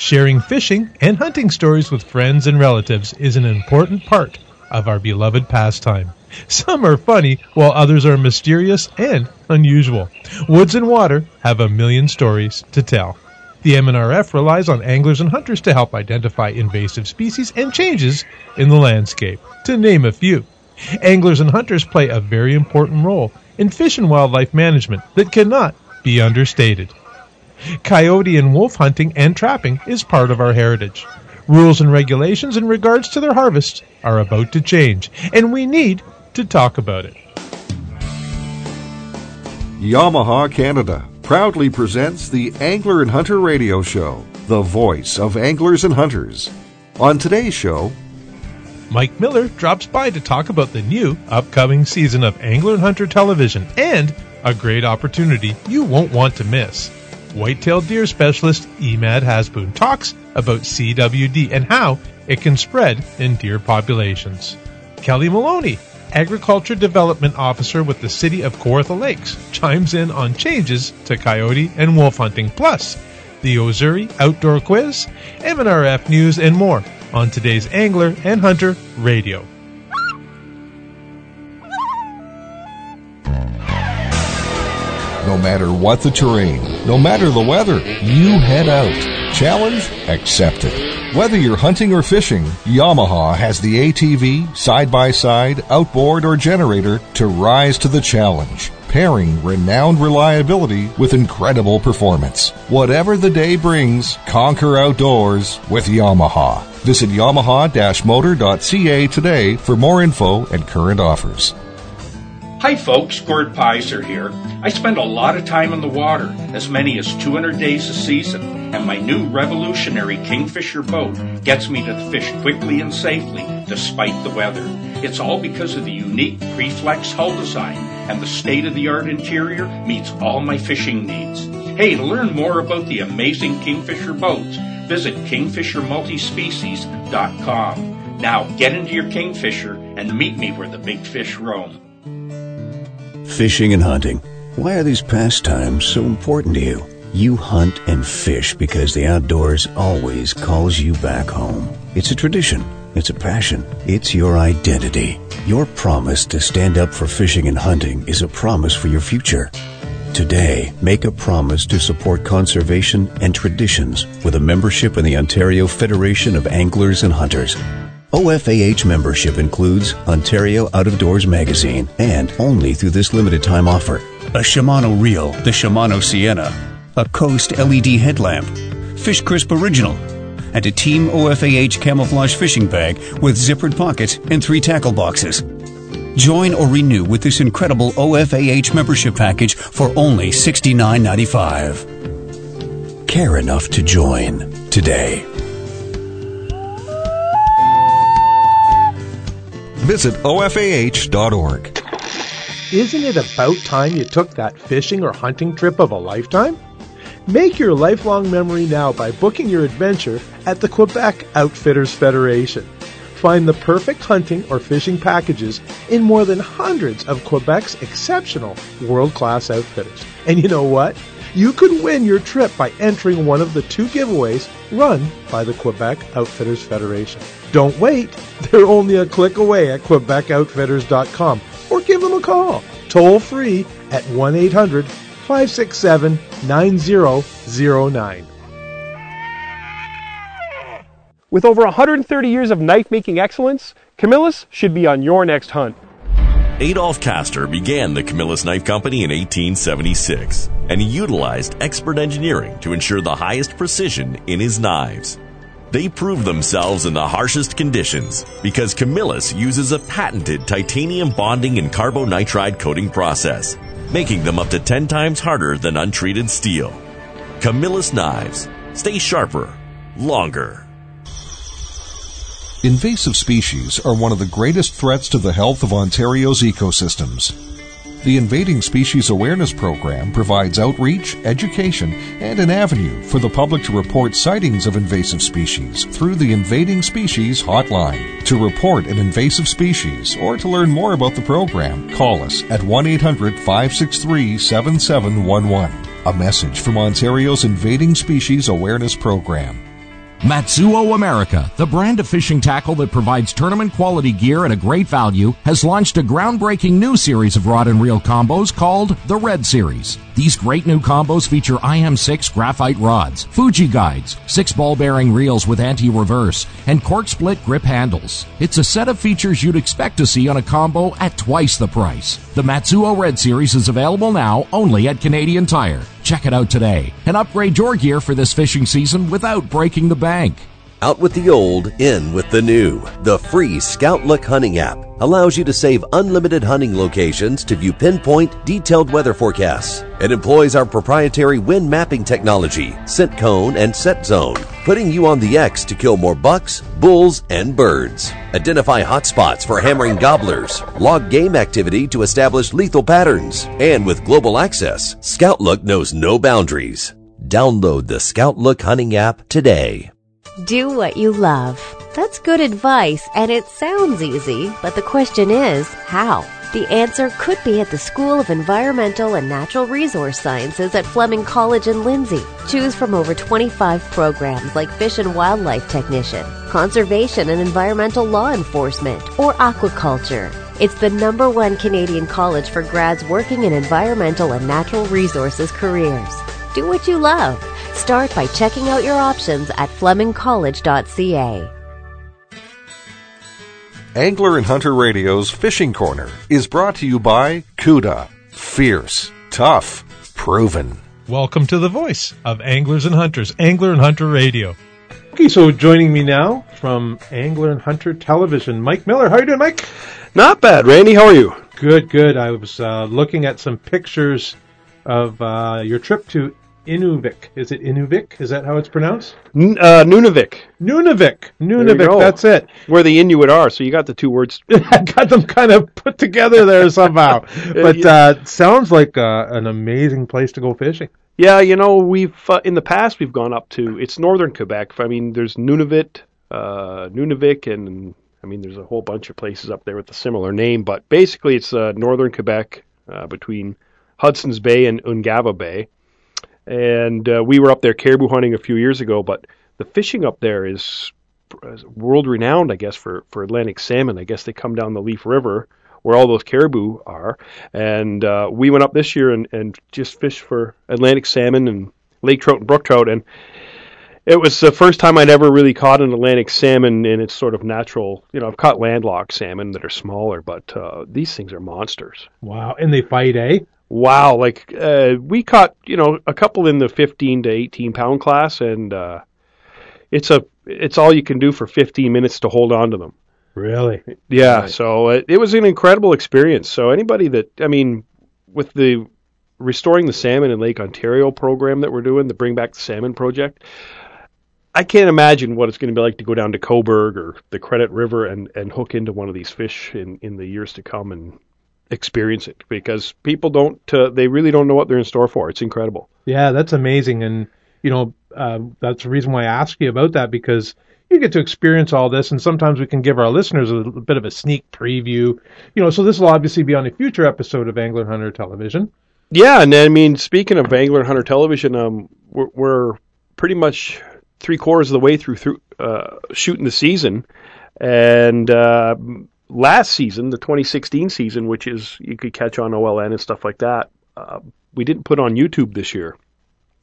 Sharing fishing and hunting stories with friends and relatives is an important part of our beloved pastime. Some are funny, while others are mysterious and unusual. Woods and water have a million stories to tell. The MNRF relies on anglers and hunters to help identify invasive species and changes in the landscape, to name a few. Anglers and hunters play a very important role in fish and wildlife management that cannot be understated. Coyote and wolf hunting and trapping is part of our heritage. Rules and regulations in regards to their harvest are about to change, and we need to talk about it. Yamaha Canada proudly presents the Angler and Hunter Radio Show, the voice of anglers and hunters. On today's show, Mike Miller drops by to talk about the new upcoming season of Angler and Hunter television and a great opportunity you won't want to miss. White-tailed deer specialist Emad Hasboon talks about CWD and how it can spread in deer populations. Kelly Maloney, Agriculture Development Officer with the City of Kawartha Lakes, chimes in on changes to coyote and wolf hunting, plus the Yozuri Outdoor Quiz, MNRF News, and more on today's Angler and Hunter Radio. No matter what the terrain, no matter the weather, you head out. Challenge accepted. Whether you're hunting or fishing, Yamaha has the ATV, side by side, outboard, or generator to rise to the challenge pairing renowned reliability with incredible performance. Whatever the day brings, conquer outdoors with Yamaha. Visit yamaha-motor.ca today for more info and current offers. Hi folks, Gord Pyzer here. I spend a lot of time in the water, as many as 200 days a season, and my new revolutionary Kingfisher boat gets me to fish quickly and safely despite the weather. It's all because of the unique Preflex hull design and the state-of-the-art interior meets all my fishing needs. Hey, to learn more about the amazing Kingfisher boats, visit kingfishermultispecies.com. Now get into your Kingfisher and meet me where the big fish roam. Fishing and hunting. Why are these pastimes so important to you? You hunt and fish because the outdoors always calls you back home. It's a tradition. It's a passion. It's your identity. Your promise to stand up for fishing and hunting is a promise for your future. Today, make a promise to support conservation and traditions with a membership in the Ontario Federation of Anglers and Hunters. OFAH membership includes Ontario Out of Doors magazine and only through this limited time offer. A Shimano reel, the Shimano Sienna, a Coast LED headlamp, Fish Crisp Original, and a Team OFAH camouflage fishing bag with zippered pockets and three tackle boxes. Join or renew with this incredible OFAH membership package for only $69.95. Care enough to join today. Visit OFAH.org. Isn't it about time you took that fishing or hunting trip of a lifetime? Make your lifelong memory now by booking your adventure at the Quebec Outfitters Federation. Find the perfect hunting or fishing packages in more than hundreds of Quebec's exceptional world-class outfitters. And you know what? You could win your trip by entering one of the two giveaways run by the Quebec Outfitters Federation. Don't wait. They're only a click away at quebecoutfitters.com or give them a call. Toll free at 1 800 567 9009. With over 130 years of knife making excellence, Camillus should be on your next hunt. Adolph Kastor began the Camillus Knife Company in 1876, and he utilized expert engineering to ensure the highest precision in his knives. They prove themselves in the harshest conditions because Camillus uses a patented titanium bonding and carbonitride coating process, making them up to 10 times harder than untreated steel. Camillus knives. Stay sharper, longer. Invasive species are one of the greatest threats to the health of Ontario's ecosystems. The Invading Species Awareness Program provides outreach, education, and an avenue for the public to report sightings of invasive species through the Invading Species Hotline. To report an invasive species or to learn more about the program, call us at 1 800 563 7711. A message from Ontario's Invading Species Awareness Program. Matsuo America, the brand of fishing tackle that provides tournament quality gear at a great value, has launched a groundbreaking new series of rod and reel combos called the Red Series. These great new combos feature IM6 graphite rods, Fuji guides, six ball bearing reels with anti-reverse, and cork split grip handles. It's a set of features you'd expect to see on a combo at twice the price. The Matsuo Red Series is available now only at Canadian Tire. Check it out today and upgrade your gear for this fishing season without breaking the bank. Out with the old, in with the new. The free Scout Look hunting app allows you to save unlimited hunting locations to view pinpoint, detailed weather forecasts. It employs our proprietary wind mapping technology, scent cone, and set zone, putting you on the X to kill more bucks, bulls, and birds. Identify hotspots for hammering gobblers, log game activity to establish lethal patterns, and with global access, Scout Look knows no boundaries. Download the Scout Look hunting app today. Do what you love. That's good advice, and it sounds easy, but the question is how? The answer could be at the School of Environmental and Natural Resource Sciences at Fleming College in Lindsay. Choose from over 25 programs like Fish and Wildlife Technician, Conservation and Environmental Law Enforcement, or Aquaculture. It's the number one Canadian college for grads working in environmental and natural resources careers. Do what you love. Start by checking out your options at flemingcollege.ca. Angler and Hunter Radio's Fishing Corner is brought to you by CUDA. Fierce, tough, proven. Welcome to the voice of Anglers and Hunters, Angler and Hunter Radio. Okay, so joining me now from Angler and Hunter Television, Mike Miller. How are you doing, Mike? Not bad, Randy. How are you? Good, good. I was uh, looking at some pictures of uh, your trip to Inuvik. Is it Inuvik? Is that how it's pronounced? N- uh, Nunavik. Nunavik. Nunavik. That's it. Where the Inuit are, so you got the two words. I got them kind of put together there somehow. but uh, sounds like uh, an amazing place to go fishing. Yeah, you know, we've uh, in the past we've gone up to it's northern Quebec. I mean, there's Nunavut, uh, Nunavik, and I mean, there's a whole bunch of places up there with a similar name. But basically, it's uh, northern Quebec uh, between Hudson's Bay and Ungava Bay. And uh, we were up there caribou hunting a few years ago, but the fishing up there is world renowned, I guess, for, for Atlantic salmon. I guess they come down the Leaf River where all those caribou are. And uh, we went up this year and, and just fished for Atlantic salmon and lake trout and brook trout. And it was the first time I'd ever really caught an Atlantic salmon in its sort of natural. You know, I've caught landlocked salmon that are smaller, but uh, these things are monsters. Wow. And they fight, eh? Wow, like uh, we caught you know a couple in the 15 to 18 pound class, and uh, it's a it's all you can do for 15 minutes to hold on to them. Really? Yeah. So it, it was an incredible experience. So anybody that I mean, with the restoring the salmon in Lake Ontario program that we're doing, the Bring Back the Salmon project. I can't imagine what it's going to be like to go down to Cobourg or the Credit River and, and hook into one of these fish in, in the years to come and experience it because people don't uh, they really don't know what they're in store for. It's incredible. Yeah, that's amazing. And, you know, uh, that's the reason why I ask you about that because you get to experience all this. And sometimes we can give our listeners a little bit of a sneak preview. You know, so this will obviously be on a future episode of Angler Hunter Television. Yeah, and I mean, speaking of Angler Hunter Television, um, we're, we're pretty much three quarters of the way through through uh, shooting the season, and uh, last season, the 2016 season, which is you could catch on OLN and stuff like that, uh, we didn't put on YouTube this year,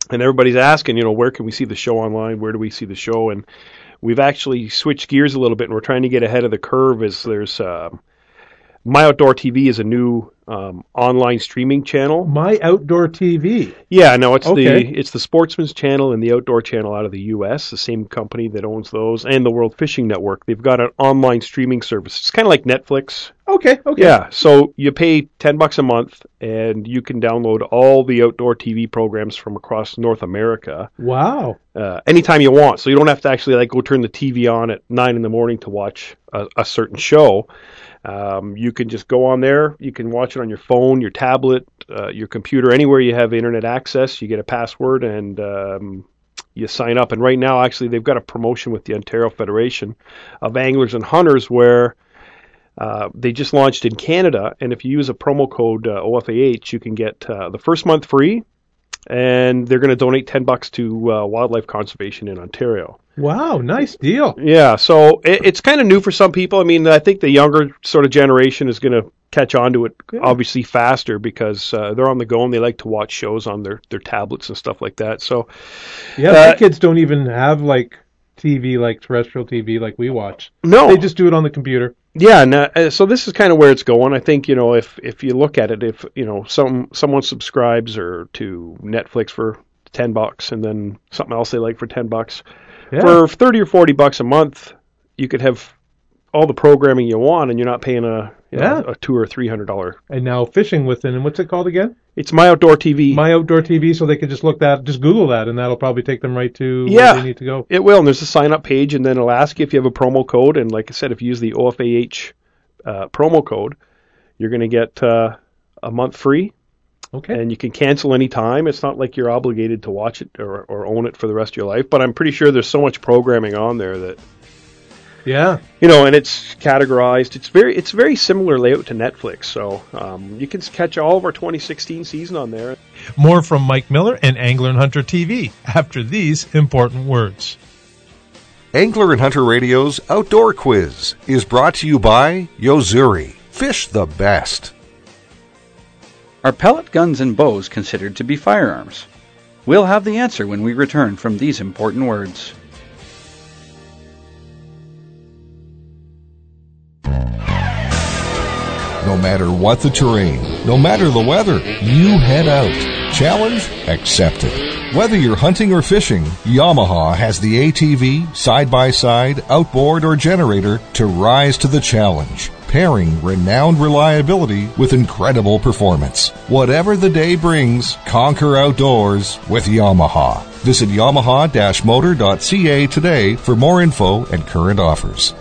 and everybody's asking, you know, where can we see the show online? Where do we see the show? And we've actually switched gears a little bit, and we're trying to get ahead of the curve. As there's uh, My Outdoor TV is a new um, online streaming channel. My Outdoor TV. Yeah, no, it's Okay. the it's the Sportsman's Channel and the Outdoor Channel out of the U.S. The same company that owns those and the World Fishing Network. They've got an online streaming service. It's kind of like Netflix. Okay, okay. Yeah, so you pay ten bucks a month and you can download all the outdoor TV programs from across North America Wow. uh, anytime you want. So you don't have to actually like go turn the TV on at nine in the morning to watch a, a certain show. Um, you can just go on there. You can watch it on your phone, your tablet, uh, your computer, anywhere you have internet access. You get a password and um, you sign up. And right now, actually, they've got a promotion with the Ontario Federation of Anglers and Hunters where uh, they just launched in Canada. And if you use a promo code uh, OFAH, you can get uh, the first month free and they're going to donate ten bucks to uh, wildlife conservation in Ontario. Wow, nice deal. Yeah, so it, it's kind of new for some people. I mean, I think the younger sort of generation is going to catch on to it obviously faster because uh, they're on the go and they like to watch shows on their their tablets and stuff like that. So Yeah, Uh, my kids don't even have like TV, like terrestrial TV, like we watch. no, They just do it on the computer. Yeah, and uh, so this is kind of where it's going. I think you know if if you look at it, if you know some someone subscribes or to Netflix for ten bucks, and then something else they like for ten bucks, Yeah. for thirty or forty bucks a month, you could have all the programming you want, and you're not paying a you know, Yeah. a two or three hundred dollar. and now fishing within, and what's it called again? It's my outdoor TV. My Outdoor TV, so they can just look that, just Google that, and that'll probably take them right to Yeah. where they need to go. It will, and there's a sign up page, and then it'll ask you if you have a promo code. And like I said, if you use the OFAH uh, promo code, you're going to get uh, a month free, Okay. and you can cancel any time. It's not like you're obligated to watch it or, or own it for the rest of your life. But I'm pretty sure there's so much programming on there that yeah. you know, and it's categorized. It's very it's very similar layout to Netflix, so um, you can catch all of our 2016 season on there. More from Mike Miller and Angler and Hunter TV after these important words. Angler and Hunter Radio's Outdoor Quiz is brought to you by Yozuri. Fish the best. Are pellet guns and bows considered to be firearms? We'll have the answer when we return from these important words. No matter what the terrain, no matter the weather, you head out. Challenge accepted. Whether you're hunting or fishing, Yamaha has the ATV, side by side, outboard, or generator to rise to the challenge, pairing renowned reliability with incredible performance. Whatever the day brings, conquer outdoors with Yamaha. Visit yamaha-motor.ca today for more info and current offers.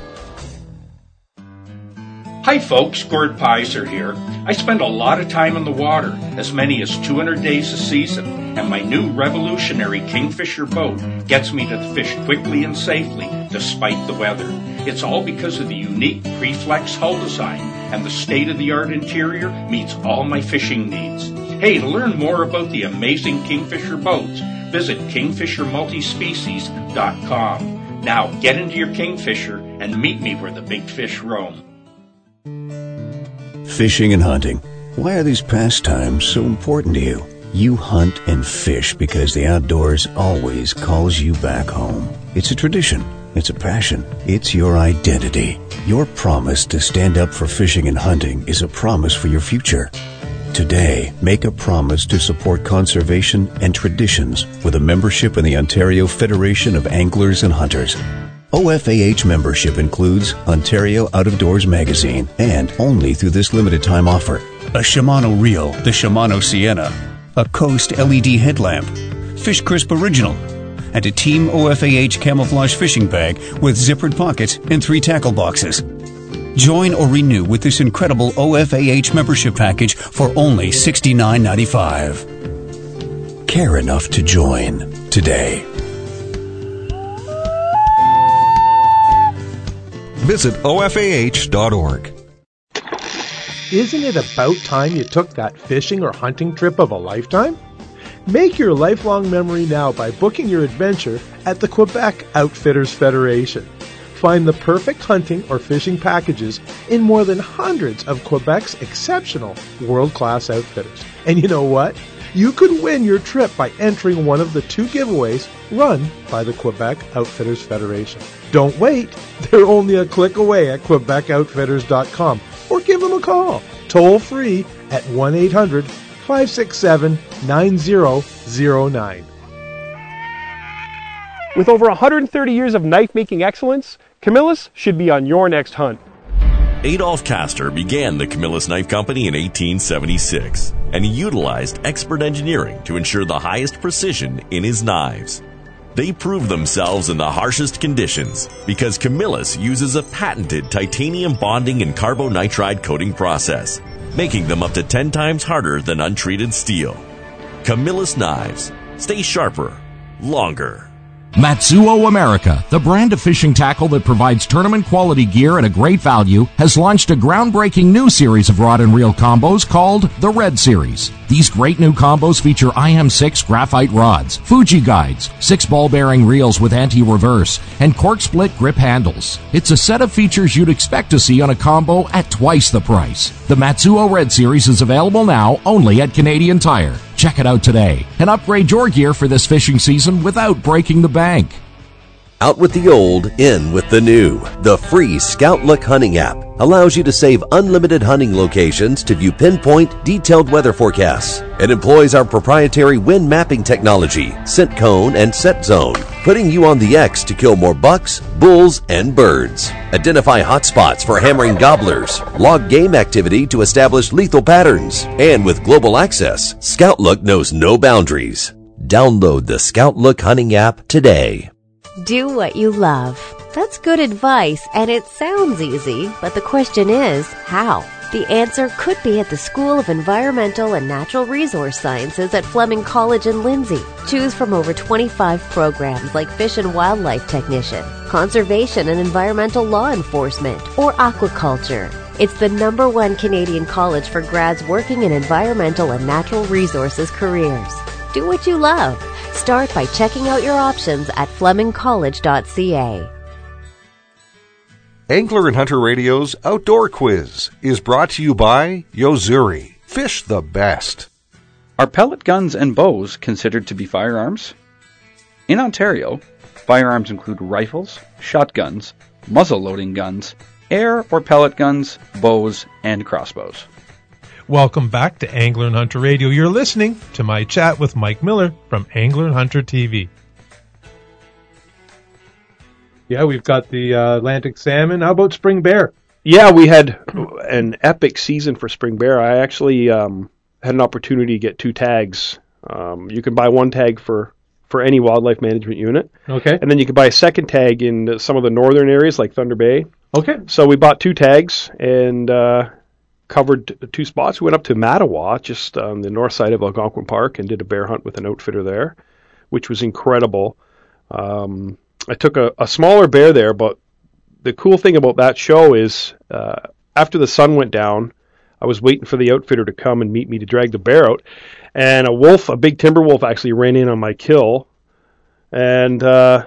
Hi folks, Gord Pyzer here. I spend a lot of time in the water, as many as 200 days a season, and my new revolutionary Kingfisher boat gets me to fish quickly and safely despite the weather. It's all because of the unique Preflex hull design and the state-of-the-art interior meets all my fishing needs. Hey, to learn more about the amazing Kingfisher boats, visit kingfishermultispecies.com. Now get into your Kingfisher and meet me where the big fish roam. Fishing and hunting. Why are these pastimes so important to you? You hunt and fish because the outdoors always calls you back home. It's a tradition. It's a passion. It's your identity. Your promise to stand up for fishing and hunting is a promise for your future. Today, make a promise to support conservation and traditions with a membership in the Ontario Federation of Anglers and Hunters. OFAH membership includes Ontario Out of Doors magazine and only through this limited time offer a Shimano Reel, the Shimano Sienna, a Coast LED headlamp, Fish Crisp Original, and a Team OFAH camouflage fishing bag with zippered pockets and three tackle boxes. Join or renew with this incredible OFAH membership package for only $69.95. Care enough to join today. Visit OFAH.org. Isn't it about time you took that fishing or hunting trip of a lifetime? Make your lifelong memory now by booking your adventure at the Quebec Outfitters Federation. Find the perfect hunting or fishing packages in more than hundreds of Quebec's exceptional world-class outfitters. And you know what? You could win your trip by entering one of the two giveaways run by the Quebec Outfitters Federation. Don't wait. They're only a click away at quebecoutfitters.com or give them a call toll free at 1 800 567 9009. With over 130 years of knife making excellence, Camillus should be on your next hunt. Adolph Kastor began the Camillus Knife Company in 1876, and he utilized expert engineering to ensure the highest precision in his knives. They prove themselves in the harshest conditions because Camillus uses a patented titanium bonding and carbonitride coating process, making them up to 10 times harder than untreated steel. Camillus knives. Stay sharper, longer. Matsuo America, the brand of fishing tackle that provides tournament quality gear at a great value, has launched a groundbreaking new series of rod and reel combos called the Red Series. These great new combos feature IM6 graphite rods, Fuji guides, six ball bearing reels with anti-reverse, and cork split grip handles. It's a set of features you'd expect to see on a combo at twice the price. The Matsuo Red Series is available now only at Canadian Tire. Check it out today and upgrade your gear for this fishing season without breaking the bank. Out with the old, in with the new. The free Scout Look hunting app allows you to save unlimited hunting locations to view pinpoint, detailed weather forecasts. It employs our proprietary wind mapping technology, scent cone, and set zone, putting you on the X to kill more bucks, bulls, and birds. Identify hotspots for hammering gobblers, log game activity to establish lethal patterns, and with global access, Scout Look knows no boundaries. Download the Scout Look hunting app today. Do what you love. That's good advice, and it sounds easy, but the question is how? The answer could be at the School of Environmental and Natural Resource Sciences at Fleming College in Lindsay. Choose from over 25 programs like Fish and Wildlife Technician, Conservation and Environmental Law Enforcement, or Aquaculture. It's the number one Canadian college for grads working in environmental and natural resources careers. Do what you love. Start by checking out your options at flemingcollege.ca. Angler and Hunter Radio's Outdoor Quiz is brought to you by Yozuri. Fish the best. Are pellet guns and bows considered to be firearms? In Ontario, firearms include rifles, shotguns, muzzle loading guns, air or pellet guns, bows, and crossbows. Welcome back to Angler and Hunter Radio. You're listening to my chat with Mike Miller from Angler and Hunter TV. Yeah, we've got the uh, Atlantic salmon. How about spring bear? Yeah, we had an epic season for spring bear. I actually um, had an opportunity to get two tags. Um, you can buy one tag for for any wildlife management unit, Okay. and then you can buy a second tag in some of the northern areas like Thunder Bay. Okay. So we bought two tags and uh, covered two spots. We went up to Mattawa, just on the north side of Algonquin Park, and did a bear hunt with an outfitter there, which was incredible. Um, I took a, a smaller bear there, but the cool thing about that show is uh, after the sun went down, I was waiting for the outfitter to come and meet me to drag the bear out, and a wolf, a big timber wolf, actually ran in on my kill, and uh,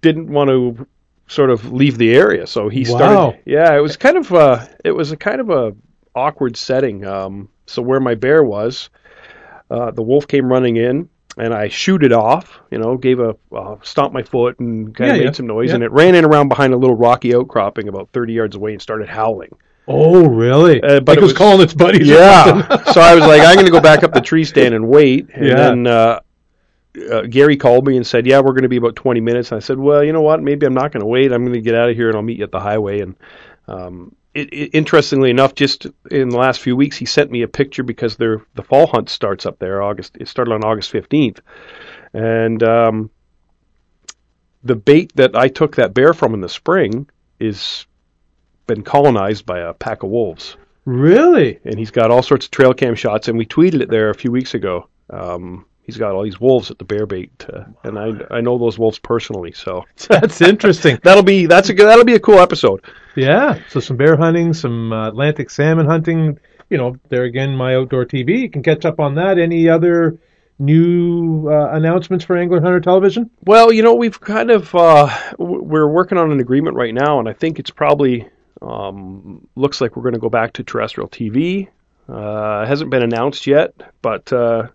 didn't want to sort of leave the area. So he Wow. started. Yeah, it was kind of uh it was a kind of a awkward setting. Um, so where my bear was, uh, the wolf came running in. And I shoot it off, you know, gave a uh, stomp my foot and kind Yeah, of made yeah, some noise, yeah. and it ran in around behind a little rocky outcropping about 30 yards away and started howling. Oh, really? Uh, but like it it was was- calling its buddies. Yeah. so I was like, I'm going to go back up the tree stand and wait. And Yeah. then uh, uh, Gary called me and said, Yeah, we're going to be about 20 minutes. And I said, Well, you know what? Maybe I'm not going to wait. I'm going to get out of here and I'll meet you at the highway. And um, it, it, interestingly enough, just in the last few weeks, he sent me a picture because the fall hunt starts up there. August. It started on August 15th, and um, the bait that I took that bear from in the spring is been colonized by a pack of wolves Really? and he's got all sorts of trail cam shots. And we tweeted it there a few weeks ago. Um, he's got all these wolves at the bear bait, uh, and I I know those wolves personally, so That's interesting. that'll be that's a that'll be a cool episode. Yeah. So some bear hunting, some uh, Atlantic salmon hunting. You know, there again, my outdoor TV. You can catch up on that. Any other new uh, announcements for Angler Hunter Television? Well, you know we've kind of uh, we're working on an agreement right now, and I think it's probably um, looks like we're going to go back to terrestrial TV. Uh, it hasn't been announced yet, but uh,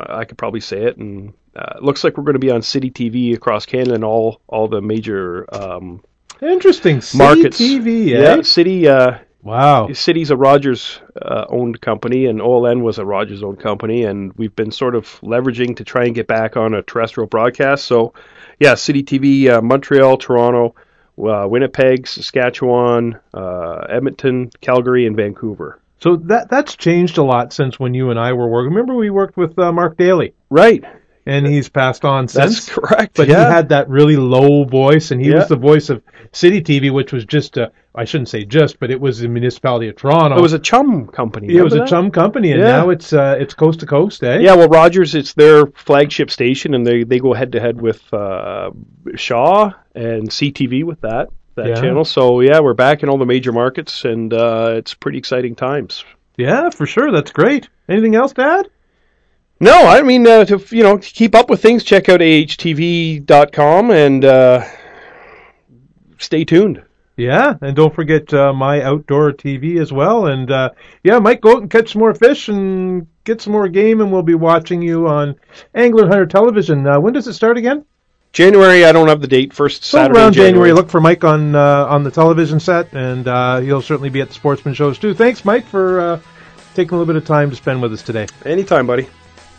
I could probably say it, and uh, looks like we're going to be on City TV across Canada and all all the major um, Interesting. City markets. TV. Eh? Yeah, City. Uh, Wow. City's a Rogers uh, owned company, and OLN was a Rogers owned company, and we've been sort of leveraging to try and get back on a terrestrial broadcast. So, yeah, City TV, uh, Montreal, Toronto, uh, Winnipeg, Saskatchewan, uh, Edmonton, Calgary, and Vancouver. So that that's changed a lot since when you and I were working. Remember we worked with uh, Mark Dailey. Right. and he's passed on since. That's correct. But yeah. he had that really low voice, and he Yeah. was the voice of City TV, which was just a, I shouldn't say just, but it was the municipality of Toronto. it was a CHUM company. it was a CHUM company, and Yeah. now it's uh, it's coast to coast, eh? Yeah, well, Rogers, it's their flagship station, and they, they go head to head with uh, Shaw and CTV with that that Yeah. channel. So yeah, we're back in all the major markets, and uh, it's pretty exciting times. yeah, for sure. That's great. Anything else, Dad? No, I mean uh, to you know to keep up with things, check out ahtv.com and uh, stay tuned. Yeah, and don't forget uh, my outdoor TV as well. And uh, yeah, Mike, go out and catch some more fish and get some more game, and we'll be watching you on Angler Hunter Television. Uh, when does it start again? January, I don't have the date. First So Saturday around in January. Look for Mike on uh, on the television set, and uh, he'll certainly be at the sportsman shows too. Thanks, Mike, for uh, taking a little bit of time to spend with us today. Anytime, buddy.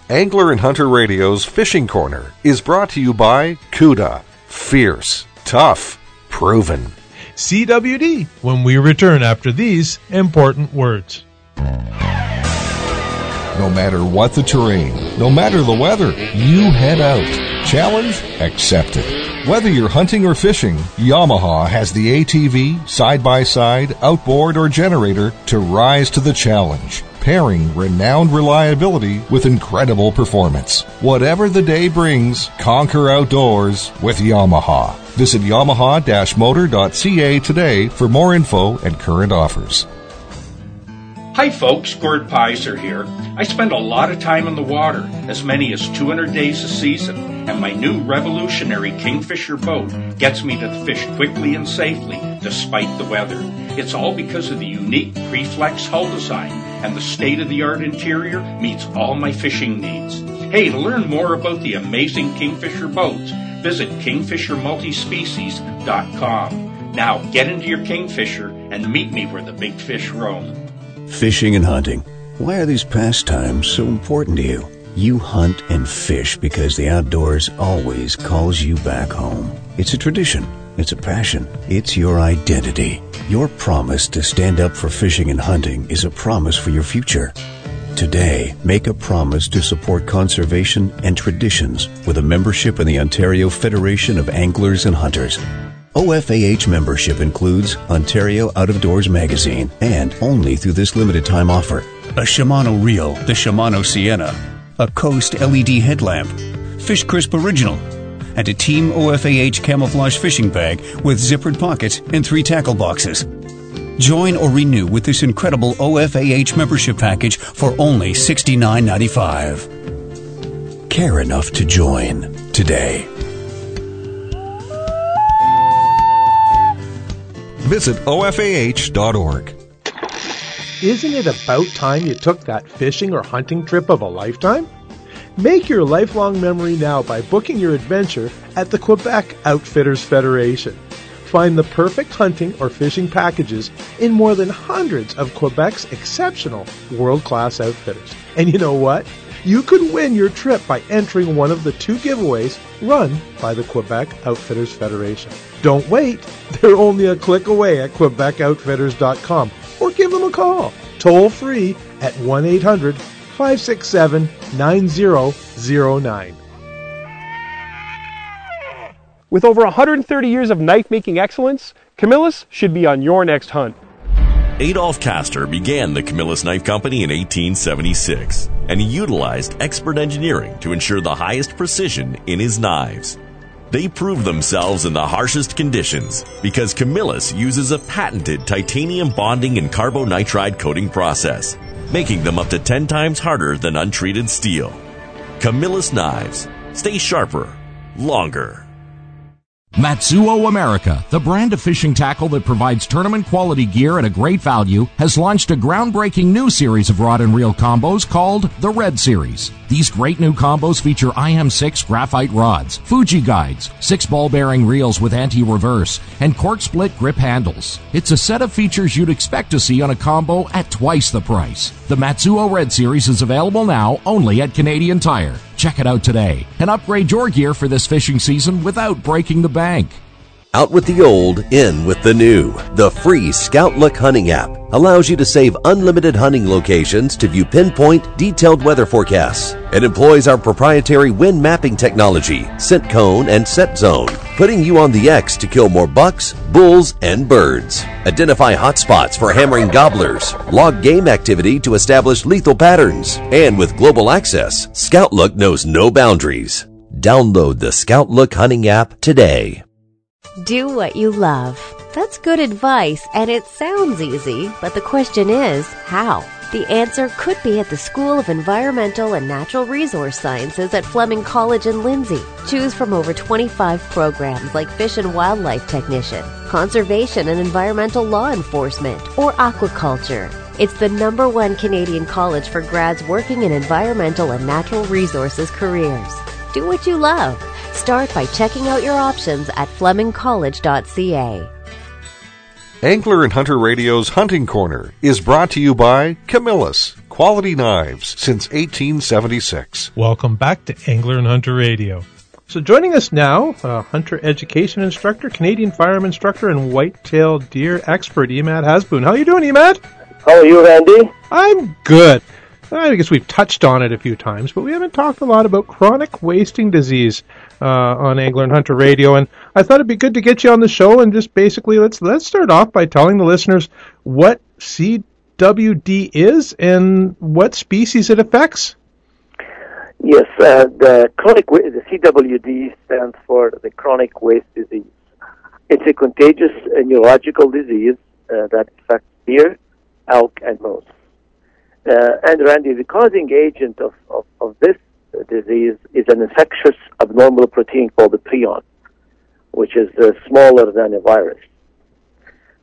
Angler and Hunter Radio's Fishing Corner is brought to you by CUDA. Fierce, tough, proven. CWD when we return after these important words. No matter what the terrain, no matter the weather, you head out. Challenge accepted. Whether you're hunting or fishing, Yamaha has the ATV, side by side, outboard, or generator to rise to the challenge, pairing renowned reliability with incredible performance. Whatever the day brings, conquer outdoors with Yamaha. Visit yamaha-motor.ca today for more info and current offers. Hi folks, Gord Pyzer here. I spend a lot of time in the water, as many as 200 days a season, and my new revolutionary Kingfisher boat gets me to fish quickly and safely, despite the weather. It's all because of the unique Preflex hull design, and the state-of-the-art interior meets all my fishing needs. Hey, to learn more about the amazing Kingfisher boats, visit kingfishermultispecies.com. Now get into your Kingfisher and meet me where the big fish roam. Fishing and hunting. Why are these pastimes so important to you? You hunt and fish because the outdoors always calls you back home. It's a tradition. It's a passion. It's your identity. Your promise to stand up for fishing and hunting is a promise for your future. Today, make a promise to support conservation and traditions with a membership in the Ontario Federation of Anglers and Hunters. OFAH membership includes Ontario Out of Doors magazine and only through this limited time offer. A Shimano reel, the Shimano Sienna, a Coast LED headlamp, Fish Crisp Original, and a Team OFAH camouflage fishing bag with zippered pockets and three tackle boxes. Join or renew with this incredible OFAH membership package for only $69.95. Care enough to join today. Visit OFAH.org. Isn't it about time you took that fishing or hunting trip of a lifetime? Make your lifelong memory now by booking your adventure at the Quebec Outfitters Federation. Find the perfect hunting or fishing packages in more than hundreds of Quebec's exceptional world-class outfitters. And you know what? You could win your trip by entering one of the two giveaways run by the Quebec Outfitters Federation. Don't wait. They're only a click away at quebecoutfitters.com or give them a call toll free at 1 800 567 9009. With over 130 years of knife making excellence, Camillus should be on your next hunt. Adolf Kastor began the Camillus Knife Company in 1876, and he utilized expert engineering to ensure the highest precision in his knives. They prove themselves in the harshest conditions because Camillus uses a patented titanium bonding and carbonitride coating process, making them up to 10 times harder than untreated steel. Camillus knives stay sharper, longer. Matsuo America, the brand of fishing tackle that provides tournament quality gear at a great value, has launched a groundbreaking new series of rod and reel combos called the Red Series. These great new combos feature IM6 graphite rods, Fuji guides, six ball bearing reels with anti-reverse, and cork split grip handles. It's a set of features you'd expect to see on a combo at twice the price. The Matsuo Red Series is available now only at Canadian Tire. Check it out today and upgrade your gear for this fishing season without breaking the bank. Out with the old, in with the new. The free Scout Look Hunting app allows you to save unlimited hunting locations to view pinpoint, detailed weather forecasts. It employs our proprietary wind mapping technology, scent cone, and set zone, putting you on the X to kill more bucks, bulls, and birds. Identify hotspots for hammering gobblers, log game activity to establish lethal patterns, and with global access, Scout Look knows no boundaries. Download the Scout Look Hunting app today. Do what you love. That's good advice, and it sounds easy, but the question is how? The answer could be at the School of Environmental and Natural Resource Sciences at Fleming College in Lindsay. Choose from over 25 programs like Fish and Wildlife Technician, Conservation and Environmental Law Enforcement, or Aquaculture. It's the number one Canadian college for grads working in environmental and natural resources careers. Do what you love. Start by checking out your options at flemingcollege.ca. Angler and Hunter Radio's Hunting Corner is brought to you by Camillus, quality knives since 1876. Welcome back to Angler and Hunter Radio. So joining us now, uh, hunter education instructor, Canadian firearm instructor, and whitetail deer expert, Emad Hasboon. How are you doing, Emad? How are you, Randy? I'm good. I guess we've touched on it a few times, but we haven't talked a lot about chronic wasting disease uh, on Angler and Hunter Radio. And I thought it'd be good to get you on the show and just basically let's let's start off by telling the listeners what CWD is and what species it affects. Yes, uh, the chronic the CWD stands for the chronic waste disease. It's a contagious uh, neurological disease uh, that affects deer, elk, and moose. Uh, and Randy, the causing agent of, of, of this disease is an infectious abnormal protein called the prion, which is uh, smaller than a virus.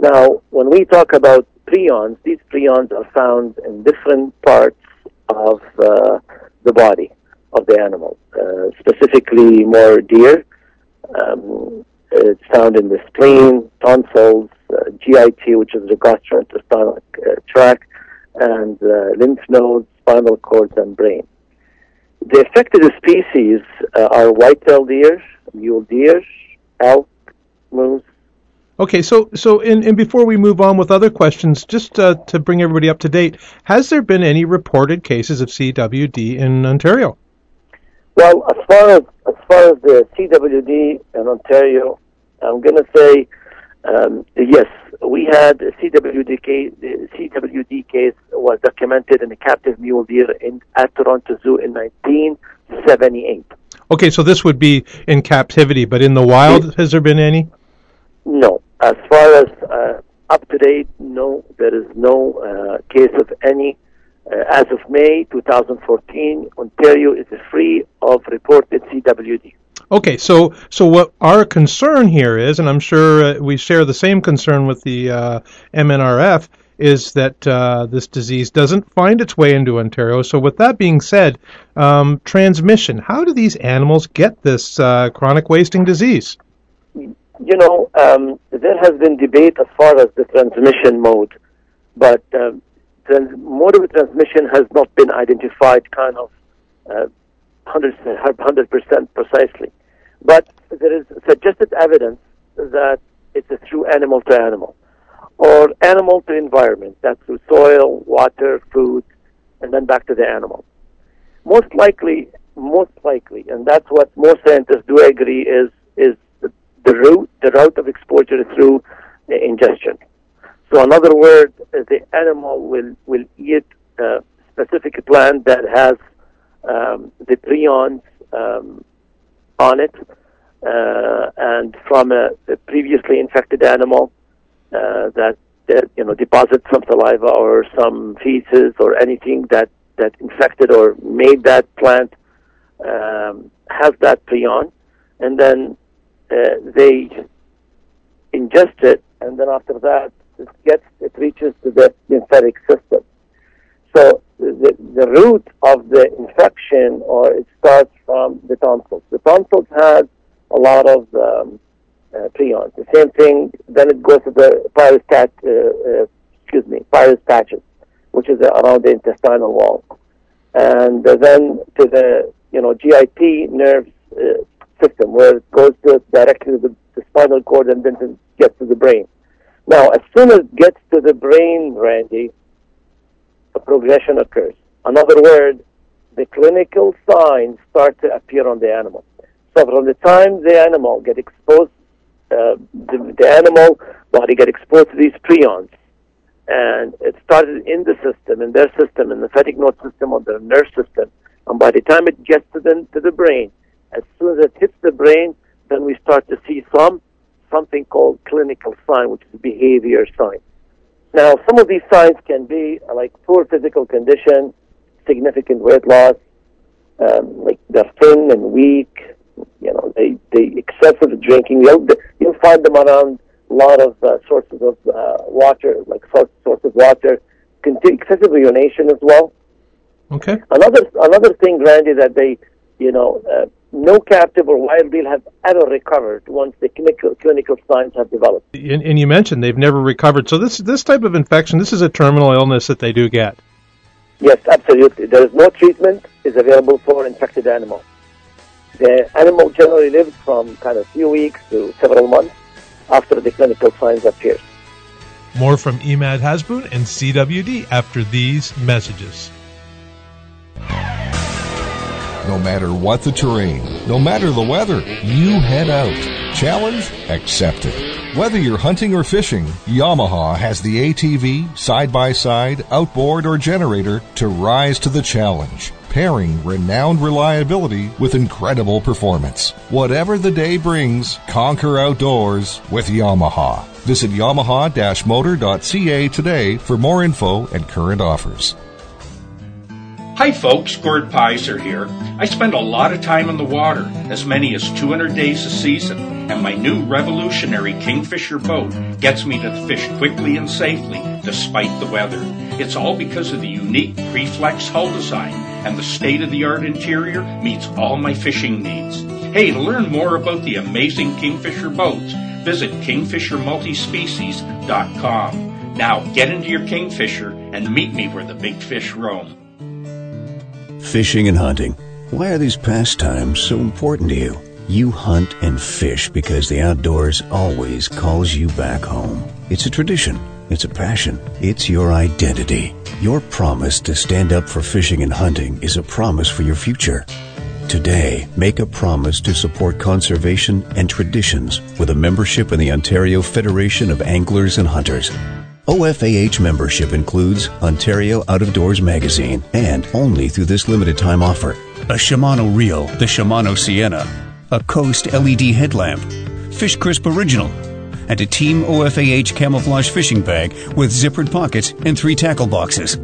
Now, when we talk about prions, these prions are found in different parts of uh, the body of the animal, uh, specifically more deer. Um, it's found in the spleen, tonsils, uh, GIT, which is the gastrointestinal uh, tract, and uh, lymph nodes, spinal cords, and brain. The affected species uh, are white-tailed deer, mule deer, elk, moose. Okay, so so and, and before we move on with other questions, just uh, to bring everybody up to date, has there been any reported cases of CWD in Ontario? Well, as far as as far as the CWD in Ontario, I'm going to say um, yes, we had a CWD case. The CWD case was documented in a captive mule deer in at Toronto Zoo in 1978. Okay, so this would be in captivity, but in the wild, has there been any? No, as far as uh, up to date, no, there is no uh, case of any. Uh, as of May 2014, Ontario is free of reported CWD. Okay, so so what our concern here is, and I'm sure uh, we share the same concern with the uh, MNRF, is that uh, this disease doesn't find its way into Ontario. So with that being said, um, transmission. How do these animals get this uh, chronic wasting disease? You know, um, there has been debate as far as the transmission mode, but um, trans- mode of transmission has not been identified kind of uh, 100 percent precisely. But there is suggested evidence that it's a through animal to animal or animal to environment. That's through soil, water, food, and then back to the animal. Most likely, most likely, and that's what most scientists do agree is is the, the route the route of exposure through the ingestion. So, in other words, the animal will will eat a specific plant that has um, the prions um, on it, uh, and from a, a, previously infected animal uh, that, that you know deposits some saliva or some feces or anything that that infected or made that plant um, has that prion, and then uh, they ingest it, and then after that it gets it reaches to the lymphatic system. So the, the root of the infection, or it starts from the tonsils. The tonsils has a lot of um, uh, prions. The same thing, then it goes to the Peyer's uh, uh, excuse me, Peyer's patches, which is around the intestinal wall, and then to the you know GIP nerve uh, system, where it goes to directly to the, the spinal cord and then it gets to the brain. Now, as soon as it gets to the brain, Randy, a progression occurs. In other words, the clinical signs start to appear on the animal. So from the time the animal get exposed, uh, the, the animal body get exposed to these prions, and it started in the system, in their system, in the lymphatic node system, or the nerve system, and by the time it gets to the, to the brain, as soon as it hits the brain, then we start to see some something called clinical sign, which is behavior sign. Now, some of these signs can be like poor physical condition, significant weight loss, um, like they're thin and weak. You know, they they excessive drinking. You'll you'll find them around a lot of uh, sources of uh, water, like source source of water. Conti- excessive urination as well. Okay. Another another thing, Randy, that they, you know, uh, no captive or wild deer have ever recovered once the clinical clinical signs have developed. And, and you mentioned they've never recovered. So this this type of infection, this is a terminal illness that they do get. Yes, absolutely. There is no treatment is available for infected animal. The animal generally lives from kind of few weeks to several months after the clinical signs appear. More from Emad Hasbun and CWD after these messages. No matter what the terrain, no matter the weather, you head out. Challenge accepted. Whether you're hunting or fishing, Yamaha has the ATV, side by side, outboard, or generator to rise to the challenge, pairing renowned reliability with incredible performance. Whatever the day brings, conquer outdoors with Yamaha. Visit yamaha-motor.ca today for more info and current offers. Hi folks, Gord Pyzer here. I spend a lot of time in the water, as many as 200 days a season, and my new revolutionary Kingfisher boat gets me to the fish quickly and safely despite the weather. It's all because of the unique Preflex hull design and the state-of-the-art interior meets all my fishing needs. Hey, to learn more about the amazing Kingfisher boats, visit kingfishermultispecies.com. Now get into your Kingfisher and meet me where the big fish roam. Fishing and hunting. Why are these pastimes so important to you? You hunt and fish because the outdoors always calls you back home. It's a tradition. It's a passion. It's your identity. Your promise to stand up for fishing and hunting is a promise for your future. Today, make a promise to support conservation and traditions with a membership in the Ontario Federation of Anglers and Hunters. OFAH membership includes Ontario Out of Doors magazine and only through this limited time offer. A Shimano reel, the Shimano Sienna, a Coast LED headlamp, Fish Crisp Original, and a Team OFAH camouflage fishing bag with zippered pockets and three tackle boxes.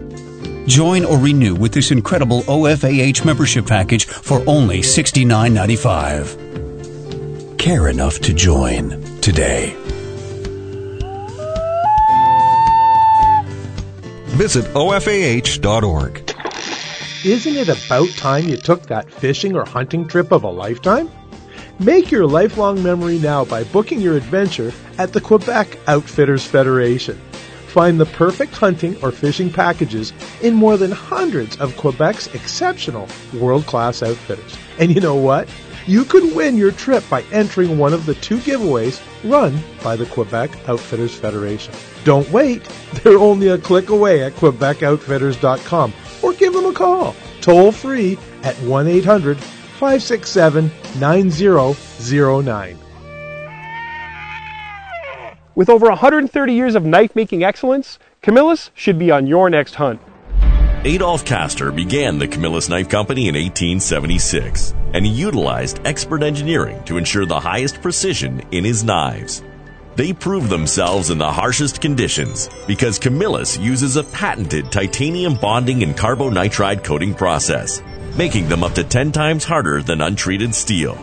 Join or renew with this incredible OFAH membership package for only $69.95. Care enough to join today. Visit OFAH.org. Isn't it about time you took that fishing or hunting trip of a lifetime? Make your lifelong memory now by booking your adventure at the Quebec Outfitters Federation. Find the perfect hunting or fishing packages in more than hundreds of Quebec's exceptional world-class outfitters. And you know what? You could win your trip by entering one of the two giveaways run by the Quebec Outfitters Federation. Don't wait. They're only a click away at quebecoutfitters.com or give them a call toll free at 1 800 567 9009. With over 130 years of knife making excellence, Camillus should be on your next hunt. Adolph Kastor began the Camillus Knife Company in 1876, and he utilized expert engineering to ensure the highest precision in his knives. They prove themselves in the harshest conditions because Camillus uses a patented titanium bonding and carbonitride coating process, making them up to 10 times harder than untreated steel.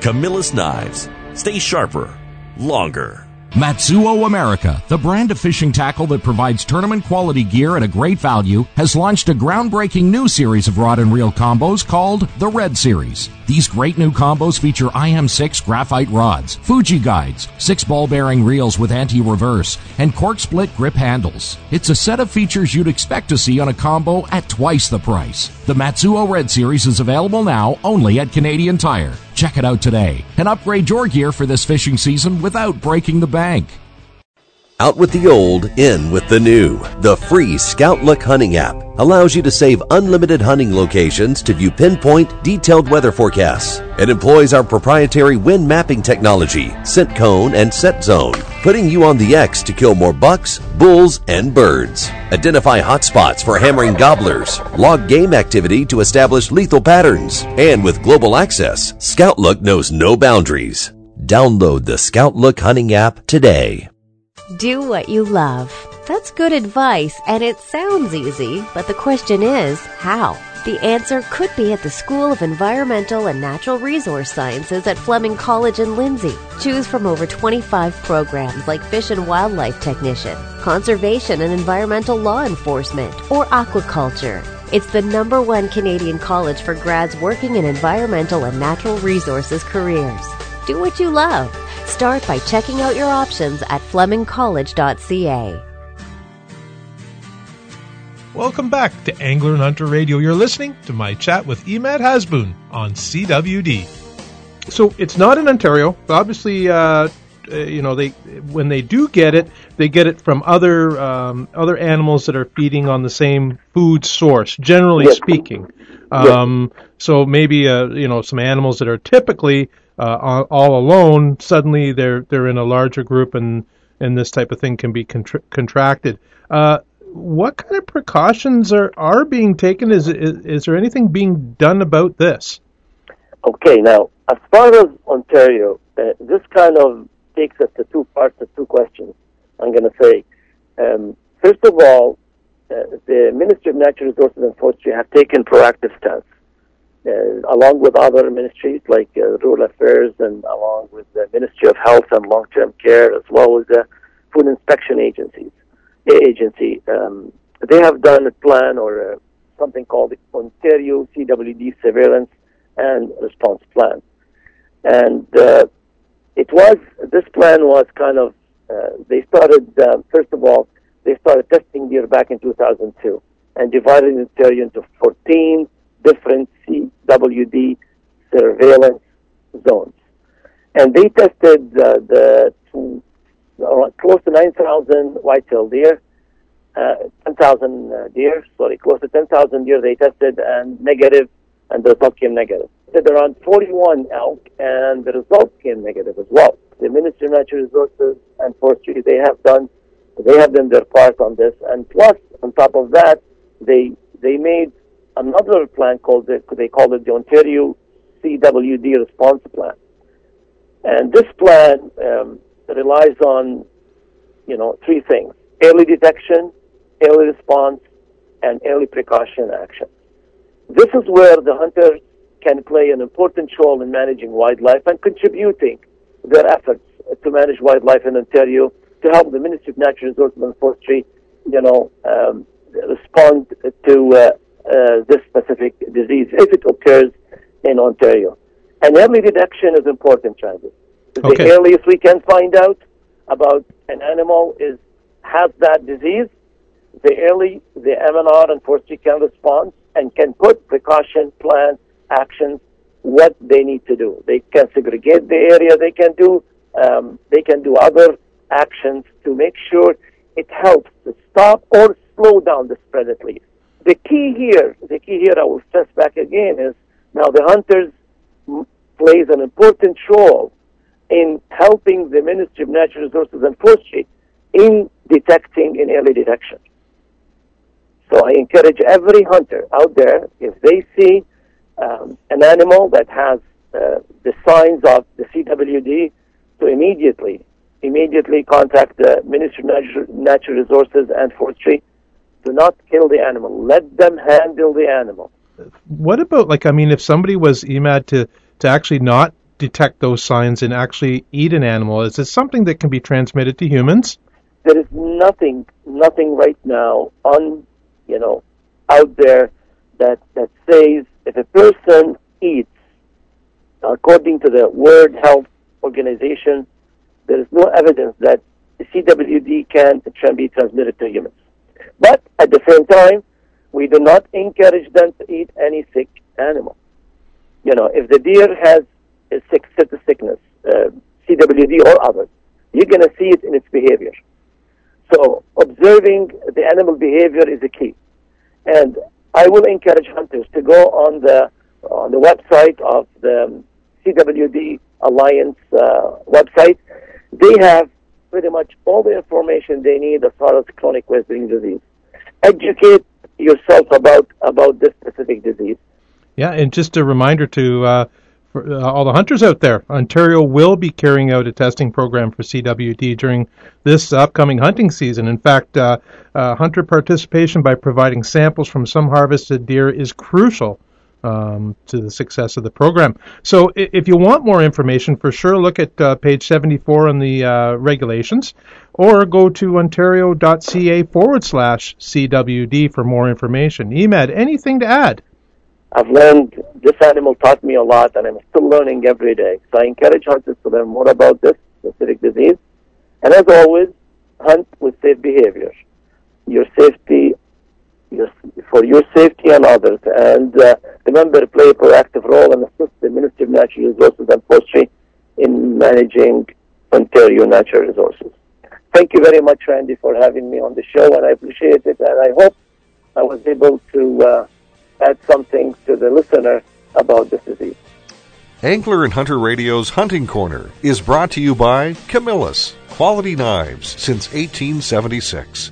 Camillus knives stay sharper, longer. Matzuo America, the brand of fishing tackle that provides tournament quality gear at a great value, has launched a groundbreaking new series of rod and reel combos called the Red Series. These great new combos feature IM6 graphite rods, Fuji guides, six ball bearing reels with anti-reverse, and cork split grip handles. It's a set of features you'd expect to see on a combo at twice the price. The Matzuo Red Series is available now only at Canadian Tire. Check it out today and upgrade your gear for this fishing season without breaking the bank. Out with the old, in with the new. The free Scout Look hunting app allows you to save unlimited hunting locations to view pinpoint, detailed weather forecasts. It employs our proprietary wind mapping technology, scent cone, and set zone, putting you on the X to kill more bucks, bulls, and birds. Identify hotspots for hammering gobblers, log game activity to establish lethal patterns, and with global access, Scout Look knows no boundaries. Download the Scout Look hunting app today. Do what you love. That's good advice, and it sounds easy, but the question is, how? The answer could be at the School of Environmental and Natural Resource Sciences at Fleming College in Lindsay. Choose from over 25 programs like Fish and Wildlife Technician, Conservation and Environmental Law Enforcement, or Aquaculture. It's the number one Canadian college for grads working in environmental and natural resources careers. Do what you love. Start by checking out your options at flemingcollege.ca. Welcome back to Angler and Hunter Radio. You're listening to my chat with Emad Hasboon on CWD. So it's not in Ontario. Obviously, uh, uh, you know, they when they do get it, they get it from other um, other animals that are feeding on the same food source. Generally Yes. speaking, um, so maybe uh, you know some animals that are typically uh, all- alone, suddenly they're they're in a larger group, and and this type of thing can be contra- contracted. Uh, what kind of precautions are, are being taken? Is, is is there anything being done about this? Okay, now, as far as Ontario, uh, this kind of takes us to two parts of two questions, I'm going to say. Um, first of all, uh, the Ministry of Natural Resources and Forestry have taken proactive stance, along with other ministries like uh, Rural Affairs and along with the Ministry of Health and Long-Term Care, as well as the Food Inspection Agencies Agency. Um, they have done a plan or uh, something called the Ontario CWD Surveillance and response plan. And uh, it was, this plan was kind of, uh, they started, uh, first of all, they started testing deer back in 2002 and divided Ontario into 14 different CWD surveillance zones. And they tested uh, the two, uh, close to 9,000 white-tailed deer, uh, 10,000 uh, deer, sorry, close to 10,000 deer they tested and negative, and the result came negative. Tested around 41 elk, and the result came negative as well. The Ministry of Natural Resources and Forestry, they have done, they have done their part on this, and plus, on top of that, they they made another plan called the, they called it the Ontario CWD Response Plan, and this plan um, relies on, you know, three things: early detection, early response, and early precaution action. This is where the hunters can play an important role in managing wildlife and contributing their efforts to manage wildlife in Ontario to help the Ministry of Natural Resources and Forestry, you know, um, respond to uh, this specific disease if it occurs in Ontario. And early detection is important, Travis. The earliest we can find out about an animal is has that disease, the early the MNR and forestry can respond and can put precaution plan actions what they need to do. They can segregate the area. They can do um, they can do other actions to make sure it helps to stop or slow down the spread at least. The key here, the key here, I will stress back again, is now the hunters plays an important role in helping the Ministry of Natural Resources and Forestry in detecting in early detection. So I encourage every hunter out there, if they see um, an animal that has uh, the signs of the CWD, to immediately, immediately contact the Ministry of Natural, Natural Resources and Forestry. Do not kill the animal. Let them handle the animal. What about like I mean, if somebody was EMAD to to actually not detect those signs and actually eat an animal, is it something that can be transmitted to humans? There is nothing, nothing right now on, you know, out there that that says if a person eats, according to the World Health Organization, there is no evidence that the CWD can can be transmitted to humans. But at the same time, we do not encourage them to eat any sick animal. You know, if the deer has a sick, sickness, uh, CWD or others, you're going to see it in its behavior. So observing the animal behavior is a key. And I will encourage hunters to go on the on the website of the CWD Alliance uh, website. They have pretty much all the information they need as far as chronic wasting disease. Educate yourself about about this specific disease. Yeah, and just a reminder to uh, for uh, all the hunters out there, Ontario will be carrying out a testing program for CWD during this upcoming hunting season. In fact, uh, uh, hunter participation by providing samples from some harvested deer is crucial um, to the success of the program. So, if you want more information, for sure, look at uh, page 74 in the uh, regulations, or go to ontario.ca forward slash CWD for more information. Emad, anything to add? I've learned this animal taught me a lot, and I'm still learning every day. So I encourage hunters to learn more about this specific disease. And as always, hunt with safe behavior. Your safety, your, for your safety and others. And uh, remember, play a proactive role and assist the Ministry of Natural Resources and Forestry in managing Ontario natural resources. Thank you very much, Randy, for having me on the show, and I appreciate it. And I hope I was able to. Uh, add something to the listener about this disease. Angler and Hunter Radio's Hunting Corner is brought to you by Camillus, quality knives since 1876.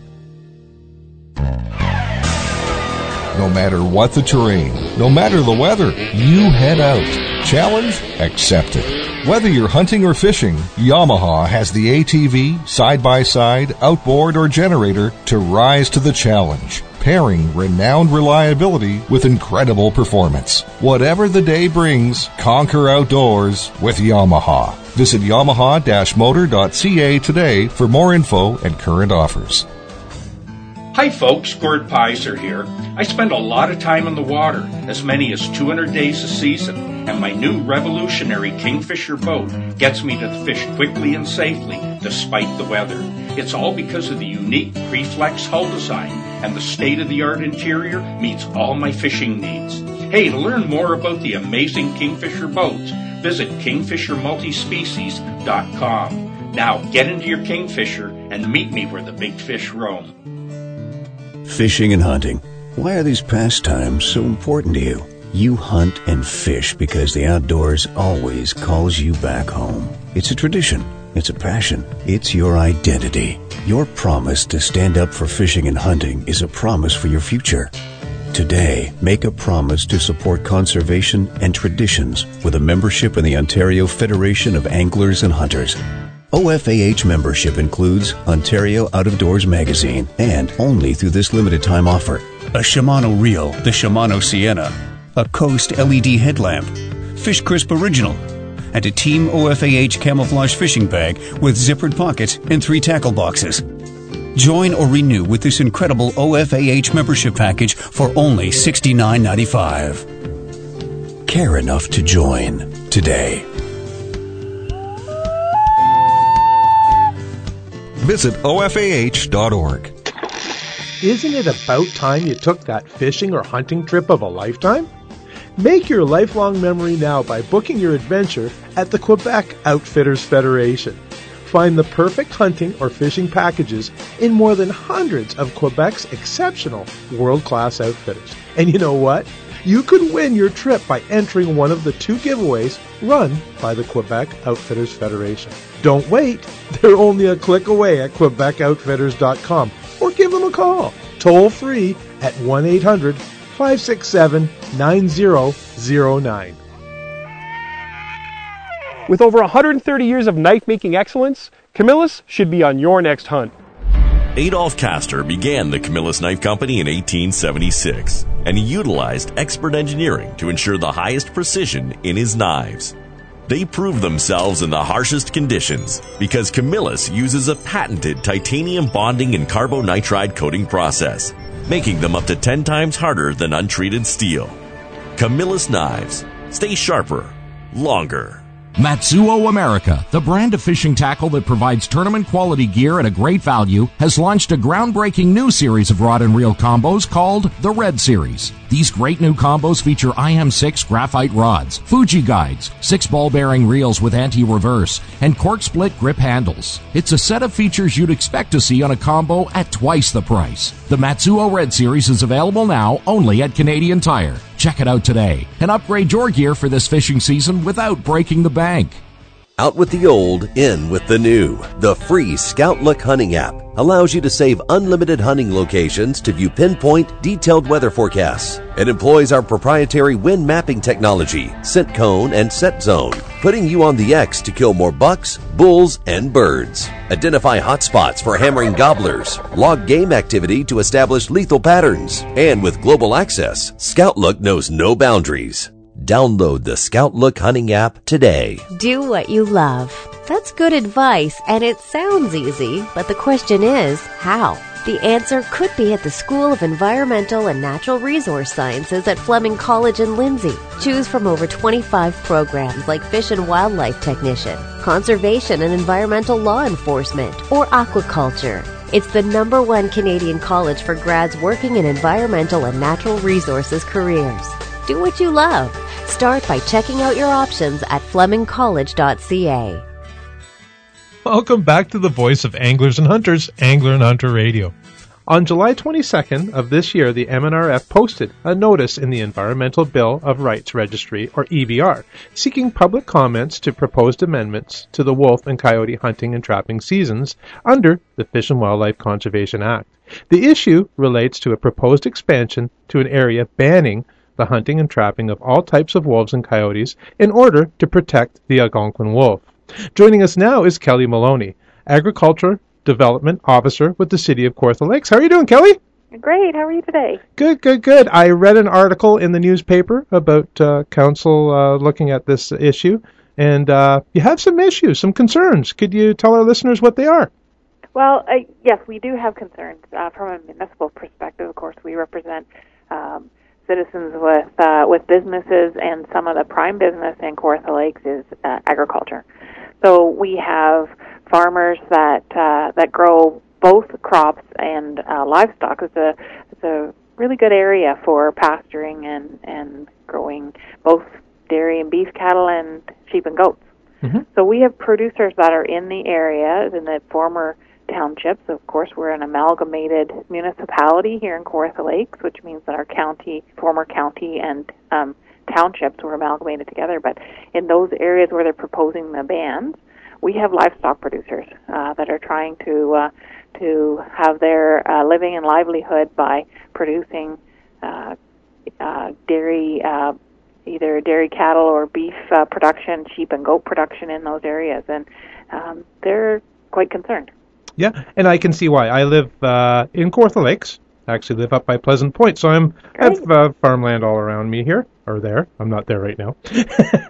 No matter what the terrain, no matter the weather, you head out. Challenge accepted. Whether you're hunting or fishing, Yamaha has the ATV, side by side, outboard, or generator to rise to the challenge pairing renowned reliability with incredible performance. Whatever the day brings, conquer outdoors with Yamaha. Visit yamaha-motor.ca today for more info and current offers. Hi folks, Gord Pyzer here. I spend a lot of time in the water, as many as 200 days a season, and my new revolutionary Kingfisher boat gets me to fish quickly and safely despite the weather. It's all because of the unique Preflex hull design and the state-of-the-art interior meets all my fishing needs. Hey, to learn more about the amazing Kingfisher boats, visit kingfishermultispecies.com. Now get into your Kingfisher and meet me where the big fish roam. Fishing and hunting. Why are these pastimes so important to you? You hunt and fish because the outdoors always calls you back home. It's a tradition. It's a passion. It's your identity. Your promise to stand up for fishing and hunting is a promise for your future. Today, make a promise to support conservation and traditions with a membership in the Ontario Federation of Anglers and Hunters. OFAH membership includes Ontario Out of Doors magazine and only through this limited time offer. A Shimano reel, the Shimano Sienna, a Coast LED headlamp, Fish Crisp Original, and a Team OFAH camouflage fishing bag with zippered pockets and three tackle boxes. Join or renew with this incredible OFAH membership package for only $69.95. Care enough to join today. Visit OFAH.org. Isn't it about time you took that fishing or hunting trip of a lifetime? Make your lifelong memory now by booking your adventure at the Quebec Outfitters Federation. Find the perfect hunting or fishing packages in more than hundreds of Quebec's exceptional world class outfitters. And you know what? You could win your trip by entering one of the two giveaways run by the Quebec Outfitters Federation. Don't wait. They're only a click away at QuebecOutfitters.com or give them a call toll free at 1 800 567 9009. With over 130 years of knife making excellence, Camillus should be on your next hunt. Adolph Kastor began the Camillus Knife Company in 1876, and utilized expert engineering to ensure the highest precision in his knives. They prove themselves in the harshest conditions because Camillus uses a patented titanium bonding and carbonitride coating process, making them up to 10 times harder than untreated steel. Camillus knives. Stay sharper, longer. Matzuo America, the brand of fishing tackle that provides tournament quality gear at a great value, has launched a groundbreaking new series of rod and reel combos called the Red Series. These great new combos feature IM6 graphite rods, Fuji guides, six ball bearing reels with anti-reverse, and cork split grip handles. It's a set of features you'd expect to see on a combo at twice the price. The Matzuo Red Series is available now only at Canadian Tire. Check it out today and upgrade your gear for this fishing season without breaking the bank. Out with the old, in with the new. The free Scout Look hunting app allows you to save unlimited hunting locations to view pinpoint, detailed weather forecasts. It employs our proprietary wind mapping technology, scent cone, and set zone, putting you on the X to kill more bucks, bulls, and birds. Identify hotspots for hammering gobblers, log game activity to establish lethal patterns, and with global access, Scout Look knows no boundaries. Download the Scout Look hunting app today. Do what you love. That's good advice, and it sounds easy, but the question is how? The answer could be at the School of Environmental and Natural Resource Sciences at Fleming College in Lindsay. Choose from over 25 programs like Fish and Wildlife Technician, Conservation and Environmental Law Enforcement, or Aquaculture. It's the number one Canadian college for grads working in environmental and natural resources careers. Do what you love. Start by checking out your options at flemingcollege.ca. Welcome back to the voice of anglers and hunters, Angler and Hunter Radio. On July 22nd of this year, the MNRF posted a notice in the Environmental Bill of Rights Registry, or EBR, seeking public comments to proposed amendments to the wolf and coyote hunting and trapping seasons under the Fish and Wildlife Conservation Act. The issue relates to a proposed expansion to an area banning the hunting and trapping of all types of wolves and coyotes in order to protect the Algonquin wolf. Joining us now is Kelly Maloney, Agriculture Development Officer with the City of Kawartha Lakes. How are you doing, Kelly? Great. How are you today? Good, good, good. I read an article in the newspaper about uh, council uh, looking at this issue, and uh, you have some issues, some concerns. Could you tell our listeners what they are? Well, uh, yes, we do have concerns uh, from a municipal perspective. Of course, we represent um, citizens with uh, with businesses, and some of the prime business in Kawartha Lakes is uh, agriculture. So we have farmers that uh, that grow both crops and uh, livestock. It's a it's a really good area for pasturing and and growing both dairy and beef cattle and sheep and goats. Mm-hmm. So we have producers that are in the area in the former townships. Of course, we're an amalgamated municipality here in Kawartha Lakes, which means that our county, former county, and um, townships were amalgamated together. But in those areas where they're proposing the bans, we have livestock producers uh, that are trying to uh, to have their uh, living and livelihood by producing uh, uh, dairy, uh, either dairy cattle or beef uh, production, sheep and goat production in those areas, and um, they're quite concerned. Yeah, and I can see why. I live uh, in Kawartha Lakes. I actually live up by Pleasant Point, so I'm I have uh, farmland all around me here or there. I'm not there right now.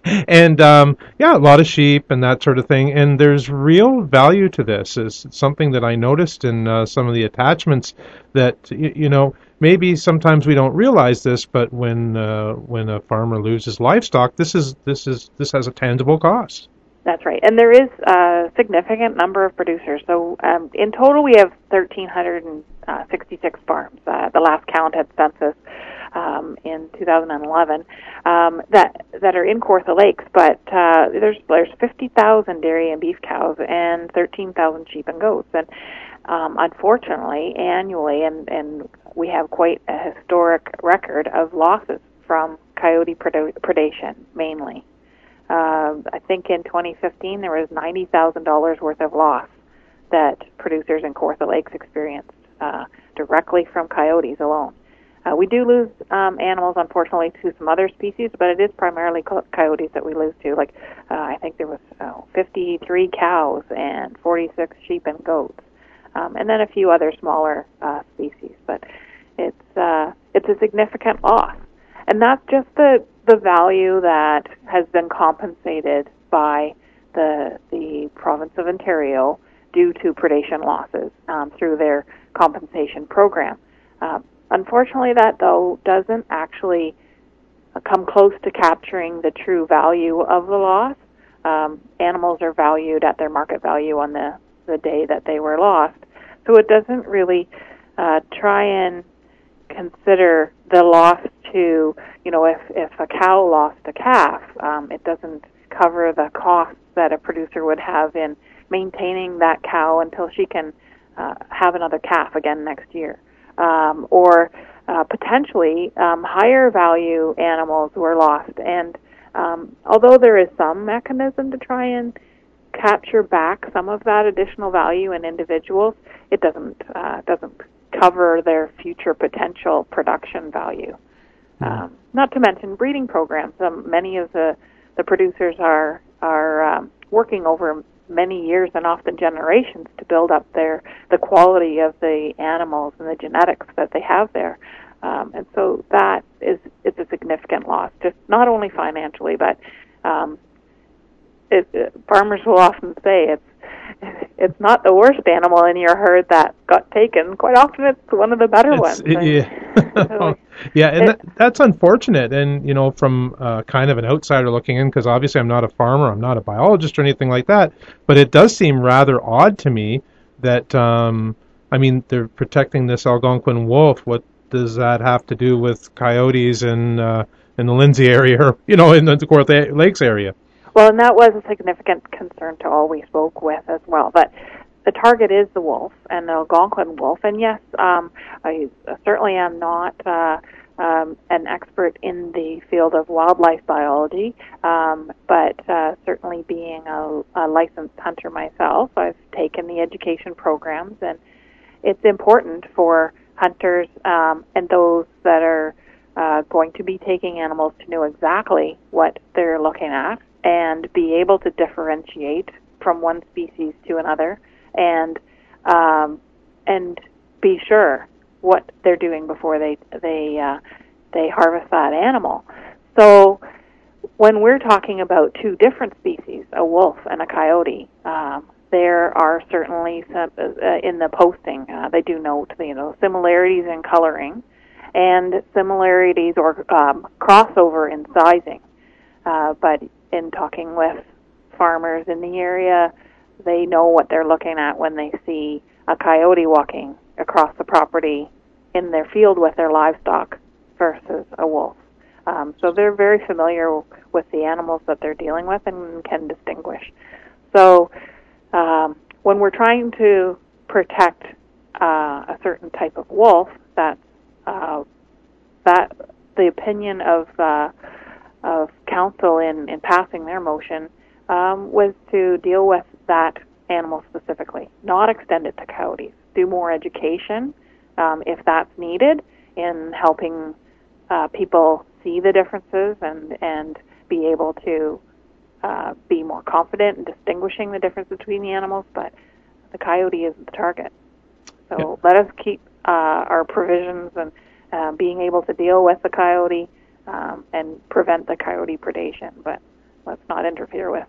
and um, yeah, a lot of sheep and that sort of thing. And there's real value to this. It's something that I noticed in uh, some of the attachments that you, you know maybe sometimes we don't realize this, but when uh, when a farmer loses livestock, this is this is this has a tangible cost. That's right, and there is a significant number of producers. So um, in total, we have 1,366 farms. Uh, the last count at census um, in 2011 um, that that are in Kawartha Lakes, but uh, there's there's 50,000 dairy and beef cows and 13,000 sheep and goats, and um, unfortunately, annually, and and we have quite a historic record of losses from coyote predation mainly. Uh, I think in 2015 there was $90,000 worth of loss that producers in Kawartha Lakes experienced uh, directly from coyotes alone. Uh, we do lose um, animals, unfortunately, to some other species, but it is primarily co- coyotes that we lose to. Like, uh, I think there was oh, 53 cows and 46 sheep and goats, um, and then a few other smaller uh, species. But it's uh, it's a significant loss, and that's just the the value that has been compensated by the the province of Ontario due to predation losses um, through their compensation program. Uh, unfortunately, that though doesn't actually come close to capturing the true value of the loss. um, animals are valued at their market value on the the day that they were lost. So it doesn't really uh, try and consider the loss to you know if if a cow lost a calf, um, it doesn't cover the costs that a producer would have in maintaining that cow until she can uh, have another calf again next year, um, or uh, potentially um, higher value animals were lost. And um, although there is some mechanism to try and capture back some of that additional value in individuals, it doesn't uh, doesn't cover their future potential production value. Mm. Um, not to mention breeding programs. Um, many of the the producers are are um, working over many years and often generations to build up their the quality of the animals and the genetics that they have there. Um, and so that is is a significant loss, just not only financially, but um, it, it, farmers will often say it's it's not the worst animal in your herd that got taken. Quite often, it's one of the better it's, ones. yeah, yeah, and it, that, that's unfortunate. And you know, from uh, kind of an outsider looking in, because obviously I'm not a farmer, I'm not a biologist or anything like that. But it does seem rather odd to me that, um, I mean, they're protecting this Algonquin wolf. What does that have to do with coyotes in uh, in the Lindsay area, or you know, in the Kawartha Lakes area? Well, and that was a significant concern to all we spoke with as well. But the target is the wolf and the Algonquin wolf. And yes, um, I certainly am not uh, um, an expert in the field of wildlife biology, um, but uh, certainly being a, a licensed hunter myself, I've taken the education programs, and it's important for hunters um, and those that are uh, going to be taking animals to know exactly what they're looking at and be able to differentiate from one species to another and um, and be sure what they're doing before they they uh, they harvest that animal. So when we're talking about two different species, a wolf and a coyote, um, there are certainly some, uh, in the posting uh, they do note you know similarities in coloring and similarities or um, crossover in sizing. Uh, but in talking with farmers in the area, they know what they're looking at when they see a coyote walking across the property in their field with their livestock versus a wolf. Um, so they're very familiar with the animals that they're dealing with and can distinguish. So um, when we're trying to protect uh, a certain type of wolf, that uh, that the opinion of uh, of council in, in passing their motion um, was to deal with that animal specifically, not extend it to coyotes. Do more education um, if that's needed in helping uh, people see the differences and and be able to uh, be more confident in distinguishing the difference between the animals. But the coyote isn't the target, so let us keep uh, our provisions and uh, being able to deal with the coyote um, and prevent the coyote predation. But let's not interfere with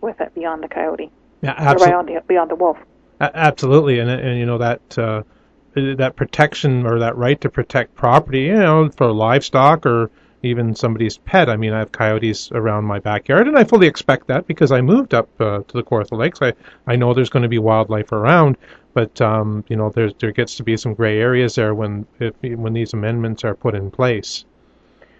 with it beyond the coyote. Yeah, absolutely. Beyond the, beyond the wolf. absolutely, and and you know that uh, that protection or that right to protect property, you know, for livestock or even somebody's pet. I mean, I have coyotes around my backyard, and I fully expect that because I moved up uh, to the Kawartha Lakes. I I know there's going to be wildlife around, but um, you know, there's there gets to be some gray areas there when if, when these amendments are put in place.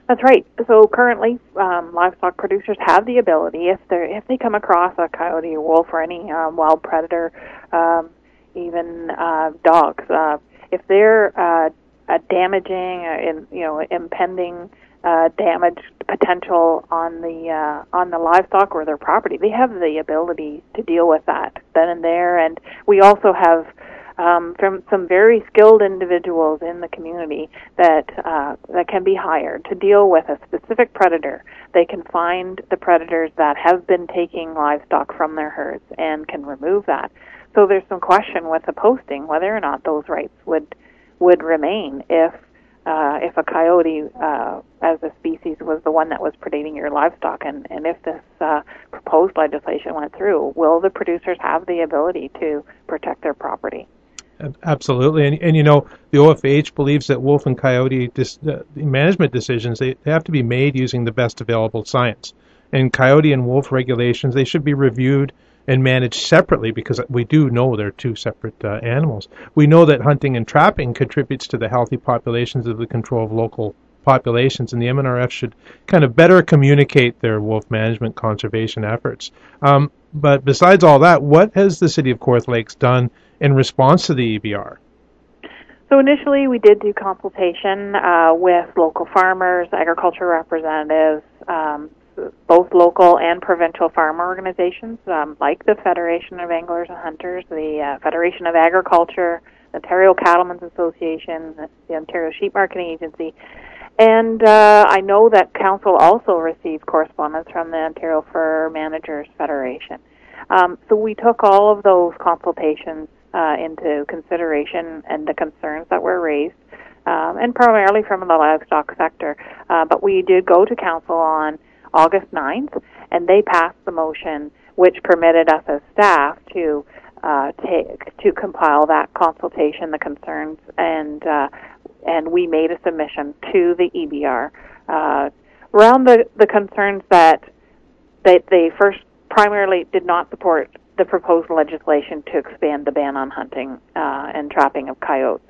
That's right. So currently, um, livestock producers have the ability, if they if they come across a coyote, or wolf, or any um, wild predator, um, even uh, dogs, uh, if they're uh, uh, damaging, uh, in, you know, impending uh, damage potential on the uh, on the livestock or their property, they have the ability to deal with that then and there. And we also have um, from some very skilled individuals in the community that uh, that can be hired to deal with a specific predator. They can find the predators that have been taking livestock from their herds and can remove that. So there's some question with the posting whether or not those rights would would remain if uh, if a coyote uh, as a species was the one that was predating your livestock, and, and if this uh, proposed legislation went through, will the producers have the ability to protect their property? Absolutely, and and you know the OFH believes that wolf and coyote dis, uh, management decisions they, they have to be made using the best available science, and coyote and wolf regulations, they should be reviewed and managed separately because we do know they're two separate uh, animals. We know that hunting and trapping contributes to the healthy populations of the control of local populations, and the MNRF should kind of better communicate their wolf management conservation efforts. Um, but besides all that, what has the city of Kawartha Lakes done in response to the EBR? So initially, we did do consultation uh, with local farmers, agriculture representatives, um, both local and provincial farm organizations um, like the Federation of Anglers and Hunters, the uh, Federation of Agriculture, Ontario Cattlemen's Association, the Ontario Sheep Marketing Agency, and uh, I know that Council also received correspondence from the Ontario Fur Managers Federation. Um, so we took all of those consultations uh, into consideration and the concerns that were raised, um, and primarily from the livestock sector. Uh, but we did go to Council on August 9th, and they passed the motion which permitted us as staff to uh, take to compile that consultation, the concerns, and uh, and we made a submission to the EBR uh, around the the concerns that they they first primarily did not support the proposed legislation to expand the ban on hunting uh, and trapping of coyotes,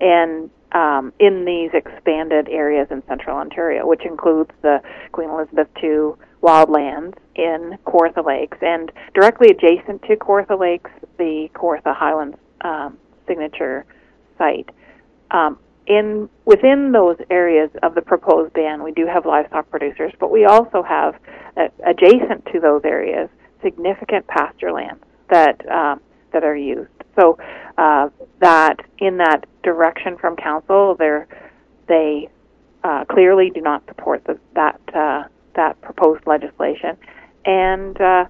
and um, in these expanded areas in central Ontario, which includes the Queen Elizabeth II wildlands in Kawartha Lakes, and directly adjacent to Kawartha Lakes, the Kawartha Highlands um, signature site. Um, in within those areas of the proposed ban, we do have livestock producers, but we also have uh, adjacent to those areas significant pasture lands that um, that are used. So uh, that in that direction from council, they they uh, clearly do not support the, that uh, that proposed legislation, and uh,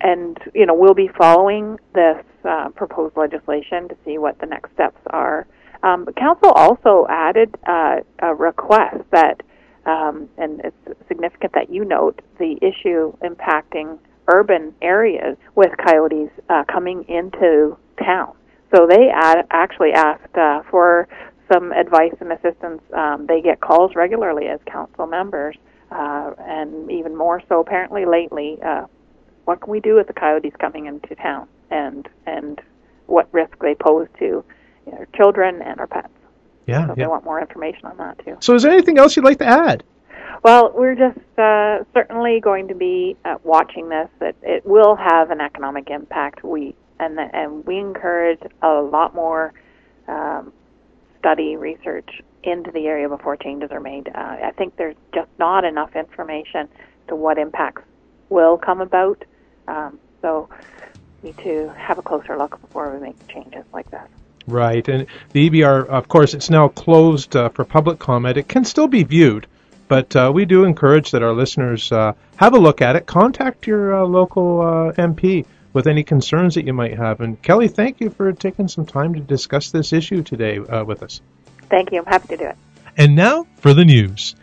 and you know we'll be following this uh, proposed legislation to see what the next steps are. Um, council also added uh, a request that, um, and it's significant that you note the issue impacting urban areas with coyotes uh, coming into town. So they ad- actually asked uh, for some advice and assistance. Um, they get calls regularly as council members, uh, and even more so apparently lately. Uh, what can we do with the coyotes coming into town, and and what risk they pose to you know, our children and our pets? Yeah, so yeah. they want more information on that too. So, is there anything else you'd like to add? Well, we're just uh, certainly going to be uh, watching this. That it will have an economic impact. We and and we encourage a lot more um, study research into the area before changes are made. Uh, I think there's just not enough information to what impacts will come about. Um, so we need to have a closer look before we make changes like that. Right, and the EBR, of course, it's now closed uh, for public comment. It can still be viewed, but uh, we do encourage that our listeners uh, have a look at it. Contact your uh, local uh, MP with any concerns that you might have. And Kelly, thank you for taking some time to discuss this issue today uh, with us. Thank you. I'm happy to do it. And now for the news.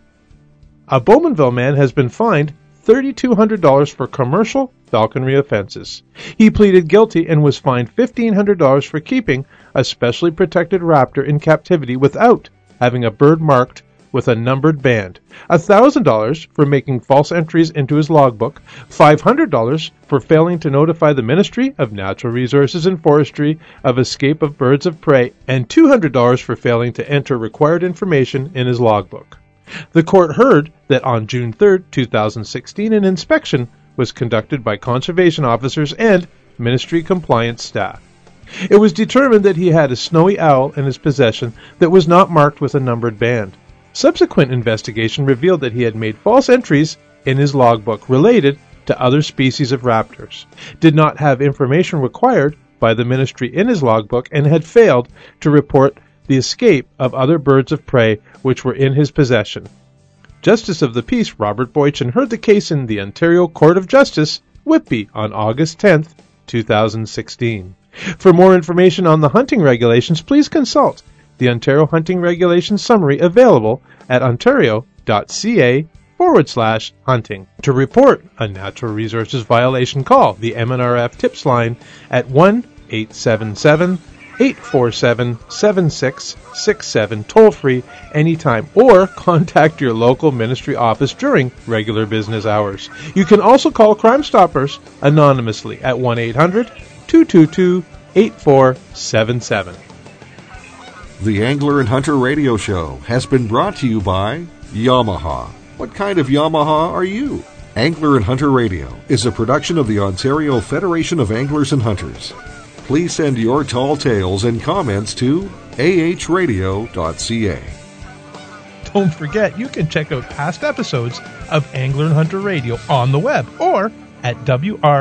A Bowmanville man has been fined $3,200 for commercial falconry offenses. He pleaded guilty and was fined $1,500 for keeping a specially protected raptor in captivity without having a bird marked with a numbered band, $1,000 for making false entries into his logbook, $500 for failing to notify the Ministry of Natural Resources and Forestry of escape of birds of prey, and $200 for failing to enter required information in his logbook. The court heard that on June 3, 2016, an inspection was conducted by conservation officers and ministry compliance staff. It was determined that he had a snowy owl in his possession that was not marked with a numbered band. Subsequent investigation revealed that he had made false entries in his logbook related to other species of raptors, did not have information required by the ministry in his logbook, and had failed to report the escape of other birds of prey which were in his possession. Justice of the Peace Robert Boychin heard the case in the Ontario Court of Justice, Whitby, on August 10, 2016. For more information on the hunting regulations, please consult the Ontario Hunting Regulations Summary available at ontario.ca forward slash hunting. To report a natural resources violation, call the MNRF tips line at 1 877 847 7667 toll free anytime or contact your local ministry office during regular business hours. You can also call Crime Stoppers anonymously at 1 800 222 8477. The Angler and Hunter Radio Show has been brought to you by Yamaha. What kind of Yamaha are you? Angler and Hunter Radio is a production of the Ontario Federation of Anglers and Hunters. Please send your tall tales and comments to ahradio.ca. Don't forget, you can check out past episodes of Angler and Hunter Radio on the web or at wrvo.com.